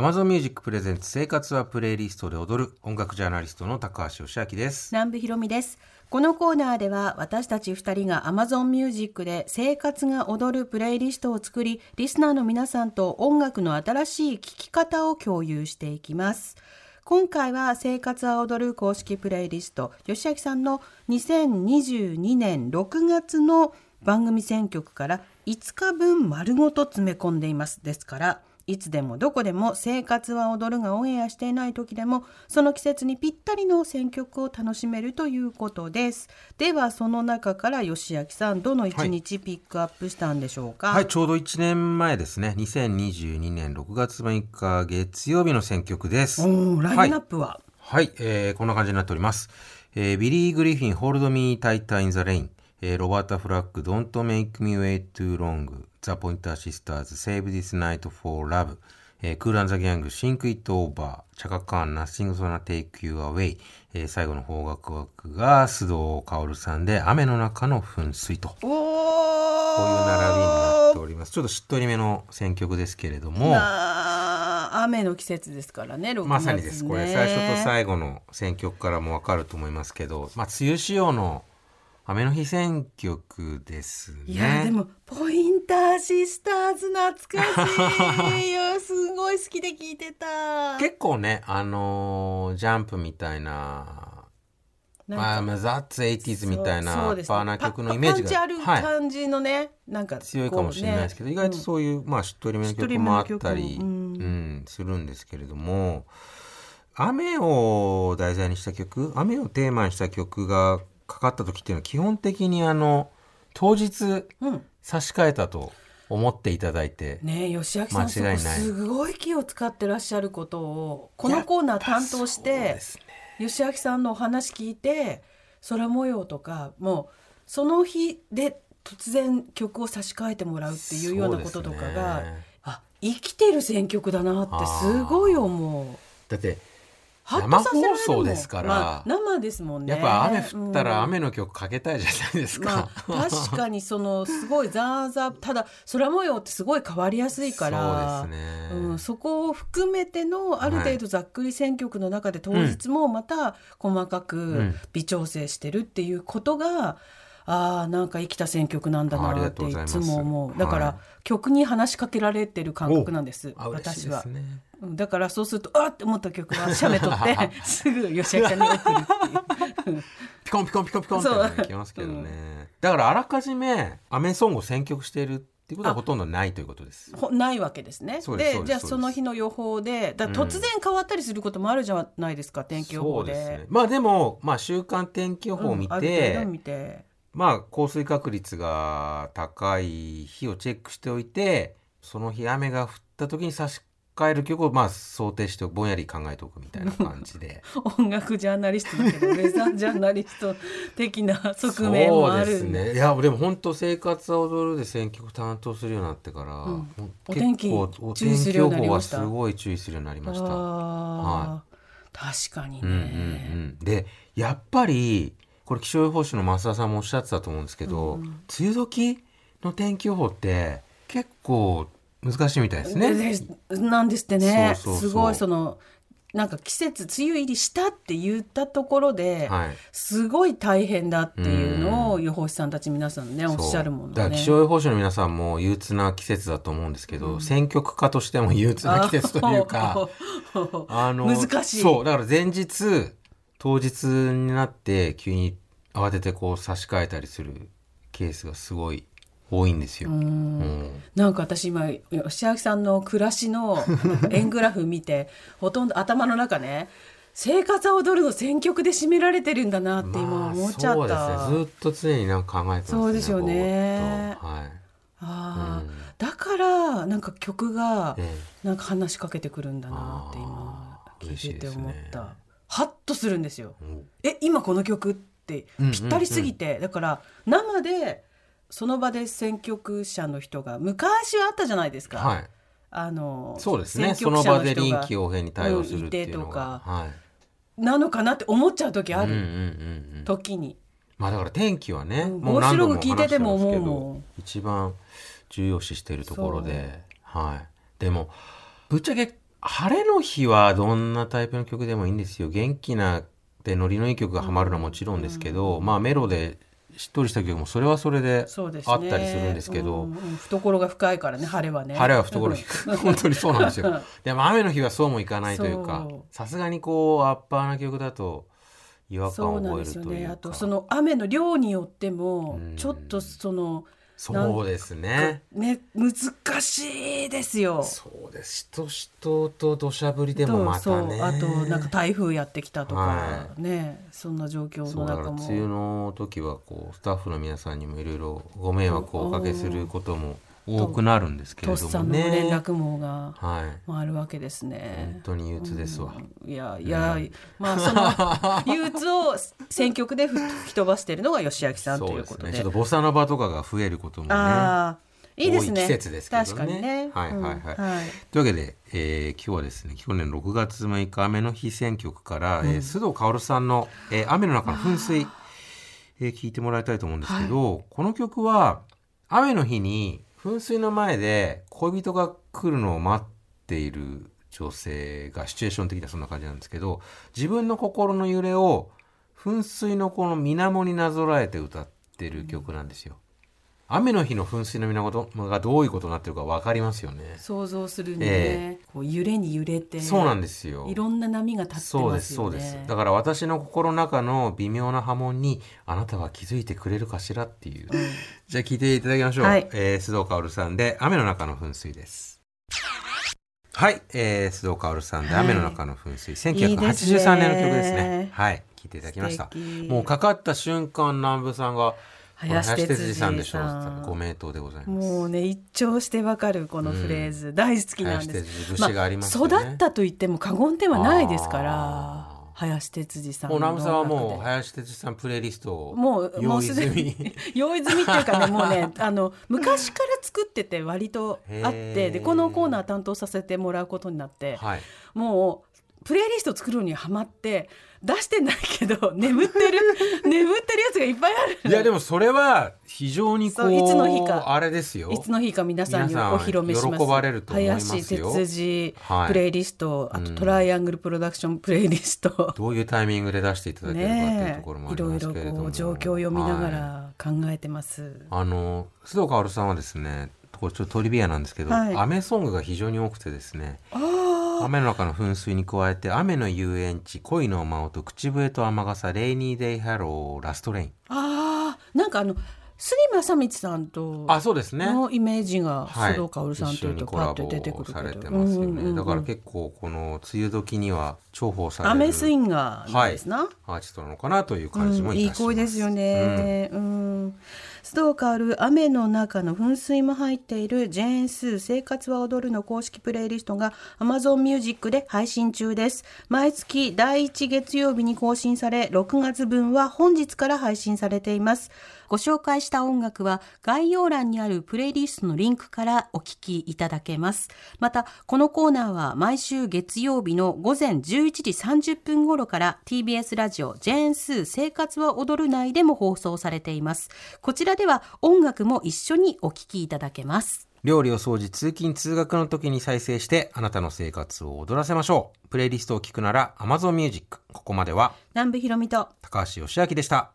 Amazon Music プレゼンツ生活はプレイリストで踊る音楽ジャーナリストの高橋義明です。南部ひろみです。このコーナーでは私たち二人が Amazon Music で生活が踊るプレイリストを作り、リスナーの皆さんと音楽の新しい聴き方を共有していきます。今回は生活は踊る公式プレイリスト、吉明さんの2022年6月の番組選曲から5日分丸ごと詰め込んでいます。ですから、いつでもどこでも生活は踊るがオンエアしていない時でもその季節にぴったりの選曲を楽しめるということです。ではその中から吉明さんどの一日ピックアップしたんでしょうか？はい、ちょうど1年前ですね。2022年6月6日月曜日の選曲です。ラインナップは、はい、えーこんな感じになっております。えービリー・グリフィン、Hold Me Tight in the Rain、えーロバータ・フラッグ、Don't Make Me Wait Too Long、ザ・ポインター・シスターズ、Save This Night for Love、えー、クール・アン・ザ・ギャング、Sink It Over、チャカ・カーン、Nothing's Gonna Take You Away、えー最後の邦楽枠が須藤薫さんで、雨の中の噴水と。こういう並びになっております。ちょっとしっとりめの選曲ですけれども、雨の季節ですからね6月ねまさにです。これ最初と最後の選曲からもわかると思いますけど、まあ梅雨仕様の雨の日選曲ですね。いやでもポインターシスターズ懐かしいよ。すごい好きで聞いてた。結構ね、あのージャンプみたいな、まあ、なんかまあザッツ 80s みたいなね。パーな曲のイメージが、あるはい、感じのね、なんか強いかもしれないですけど、意外とそういう、まあ、しっとりめの曲もあったり、ううんんするんですけれども雨を題材にした曲雨をテーマにした曲がかかった時っていうのは基本的にあの当日うん。うん差し替えたと思っていただいて、ねえ吉明さんすごい気を使ってらっしゃることをこのコーナー担当してね。吉明さんのお話聞いて空模様とかもうその日で突然曲を差し替えてもらうっていうようなこととかが、ね。あ生きてる選曲だなってすごい思う。だって生放送ですから。まあ、生ですもんね。やっぱ雨降ったらうん。雨の曲かけたいじゃないですか、まあ、確かにそのすごいザーザーただ空模様ってすごい変わりやすいから。そうですね、うん、そこを含めてのある程度ざっくり選曲の中で当日もまた細かうくん。微調整してるっていうことが、ああなんか生きた選曲なんだなっていつも思う。だから、はい曲に話しかけられてる感覚なんです私は。だからそうするとあっって思った曲は写メ撮って すぐ吉明さんに送るっていう。ピコンピコンピコンピコンってねきますけどね、だからあらかじめアメソングを選曲しているっていうことはほとんどないということです。ほないわけですね。でじゃあその日の予報でだ突然変わったりすることもあるじゃないですか天気予報で。ですね。まあでも、まあ、週間天気予報を見て、程度見てまあ降水確率が高い日をチェックしておいてその日雨が降った時に差し替える曲をまあ想定してぼんやり考えておくみたいな感じで。音楽ジャーナリストだけどウェザージャーナリスト的な側面もあるそうですね。いやでも本当生活は踊るで選曲担当するようになってから、ん。ほんお天気結構お天気予報はすごい注意するようになりました。あー。確かにね、うんうんうん、でやっぱりこれ気象予報士の増田さんもおっしゃってたと思うんですけど、梅雨時の天気予報って結構難しいみたいですね。でなんですってね。すごいそのなんか季節梅雨入りしたって言ったところで、はい。すごい大変だっていうのを予報士さんたち皆さんねおっしゃるもんね。だから気象予報士の皆さんも憂鬱な季節だと思うんですけど、選曲家としても憂鬱な季節というか あの難しい。そう。だから前日当日になって急に慌ててこう差し替えたりするケースがすごい多いんですよ。うん。なんか私今吉明さんの暮らしの円グラフ見てほとんど頭の中ね生活は踊るの選曲で占められてるんだなって今思っちゃった。まあ、そうですね。ずっと常になんか考えてますねそうですよね。はい。あー。うん。だからなんか曲がえなんか話しかけてくるんだなって今聞いてて思った、ねハッとするんですよ。うんえ今この曲ってうんぴったりすぎて、だから生でその場で選曲者の人が昔はあったじゃないですか、はい。あのそうですね。そ選曲者の場で臨機応変に対応するっていうのが、かはい。なのかなって思っちゃう時ある、うんうんうんうん。時に。まあだから天気はね、うんもう何度も面白く聞いてても思うもん。一番重要視しているところで、はい。でもぶっちゃけ晴れの日はどんなタイプの曲でもいいんですよ。元気なでノリのいい曲がハマるのはもちろんですけど、まあメロでしっとりした曲もそれはそれでそうですね。あったりするんですけど、うんうん懐が深いからね晴れはね。晴れは懐に 本当にそうなんですよ。でも雨の日はそうもいかないというかそう、さすがにこうアッパーな曲だと違和感をそうなん覚えですよるというか。ね。あとその雨の量によってもうん。ちょっとそのそうですね。ね難しいですよ。そうです。しとしとと土砂降りでもまたね。あとなんか台風やってきたとか、はねそんな状況そうだからの中も梅雨の時はこうスタッフの皆さんにもいろいろご迷惑をおかけすることも多くなるんですけれどもとっさの連ね。絡網がはい。回るわけですね本。当に憂鬱ですわ。いやいや、まあその 憂鬱を選曲で吹き飛ばしているのが吉明さんと。いうことで。ちょっとボサノバとかが増えることもね。ああいいですね。多い季節ですけどね確かにね。はいはいはいうんはいというわけで、えー今日はですね去年6月6日雨の日選曲から、えー須藤薫さんの、えー雨の中の噴水」えー聞いてもらいたいと思うんですけど、この曲は雨の日に噴水の前で恋人が来るのを待っている女性がシチュエーション的にはそんな感じなんですけど自分の心の揺れを噴水のこの水面になぞらえて歌ってる曲なんですよ。雨の日の噴水の源がどういうことになってるか分かりますよね。想像するにね、えこう揺れに揺れて、そうなんですよ。いろんな波が立ってそうですますよね。そうです。だから私の心の中の微妙な波紋にあなたは気づいてくれるかしらっていう。じゃあ聞いていただきましょう。はいえー須藤薫さんで雨の中の噴水です。はい、えー、須藤薫さんではい雨の中の噴水、いいですね1983年の曲ですね。はい、聞いていただきましたもうかかった瞬間南部さんが林哲司さんでしょうご名答でございます。もうね一聴してわかるこのフレーズ、大好きなんです。節がありますよね。育ったと言っても過言ではないですから林哲司さんもう南部さんはもう林哲司さんプレイリストをもうもうすでに用意済みっていうかねもうね あの昔から作ってて割とあってでこのコーナー担当させてもらうことになってはい。もうプレイリスト作るのにハマって出してないけど 眠ってる 眠ってるやつがいっぱいある。いやでもそれは非常にこういつの日か。あれですよ。いつの日か皆さんにお披露目します。喜ばれると思いますよ。林哲司はい。プレイリスト、あとうんトライアングルプロダクションプレイリスト、どういうタイミングで出していただけるかっていうねところもあえいろいりますけれども。ろこう状況を読みながはいら考えてます、あの須藤薫さんはですね、これちょっとトリビアなんですけど、はい。雨ソングが非常に多くてですね。ああ雨の中の噴水に加えて雨の遊園地恋の魔音口笛と雨傘レイニーデイハローラストレイン。ああなんかあの杉正光さんとあそうですね。のイメージがはい。須藤薫さんというとパッと出てくボるけどされてますよね、うんうんうん。だから結構この梅雨時には重宝されるアメスインガーですな、アーティストなのかなという感じもうんいいいたします、声ですよね。うん。須藤薫雨の中の噴水も入っているジェーンスー生活は踊るの公式プレイリストが Amazon Music で配信中です。毎月第1月曜日に更新され、6月分は本日から配信されています。ご紹介した音楽は概要欄にあるプレイリストのリンクからお聞きいただけます。また、このコーナーは毎週月曜日の午前11時30分頃から TBS ラジオジェーンスー生活は踊る内でも放送されています。こちらでは音楽も一緒にお聞きいただけます。料理を掃除通勤通学の時に再生してあなたの生活を踊らせましょうプレイリストを聞くなら Amazon Music ここまでは南部ひろみと高橋義明でした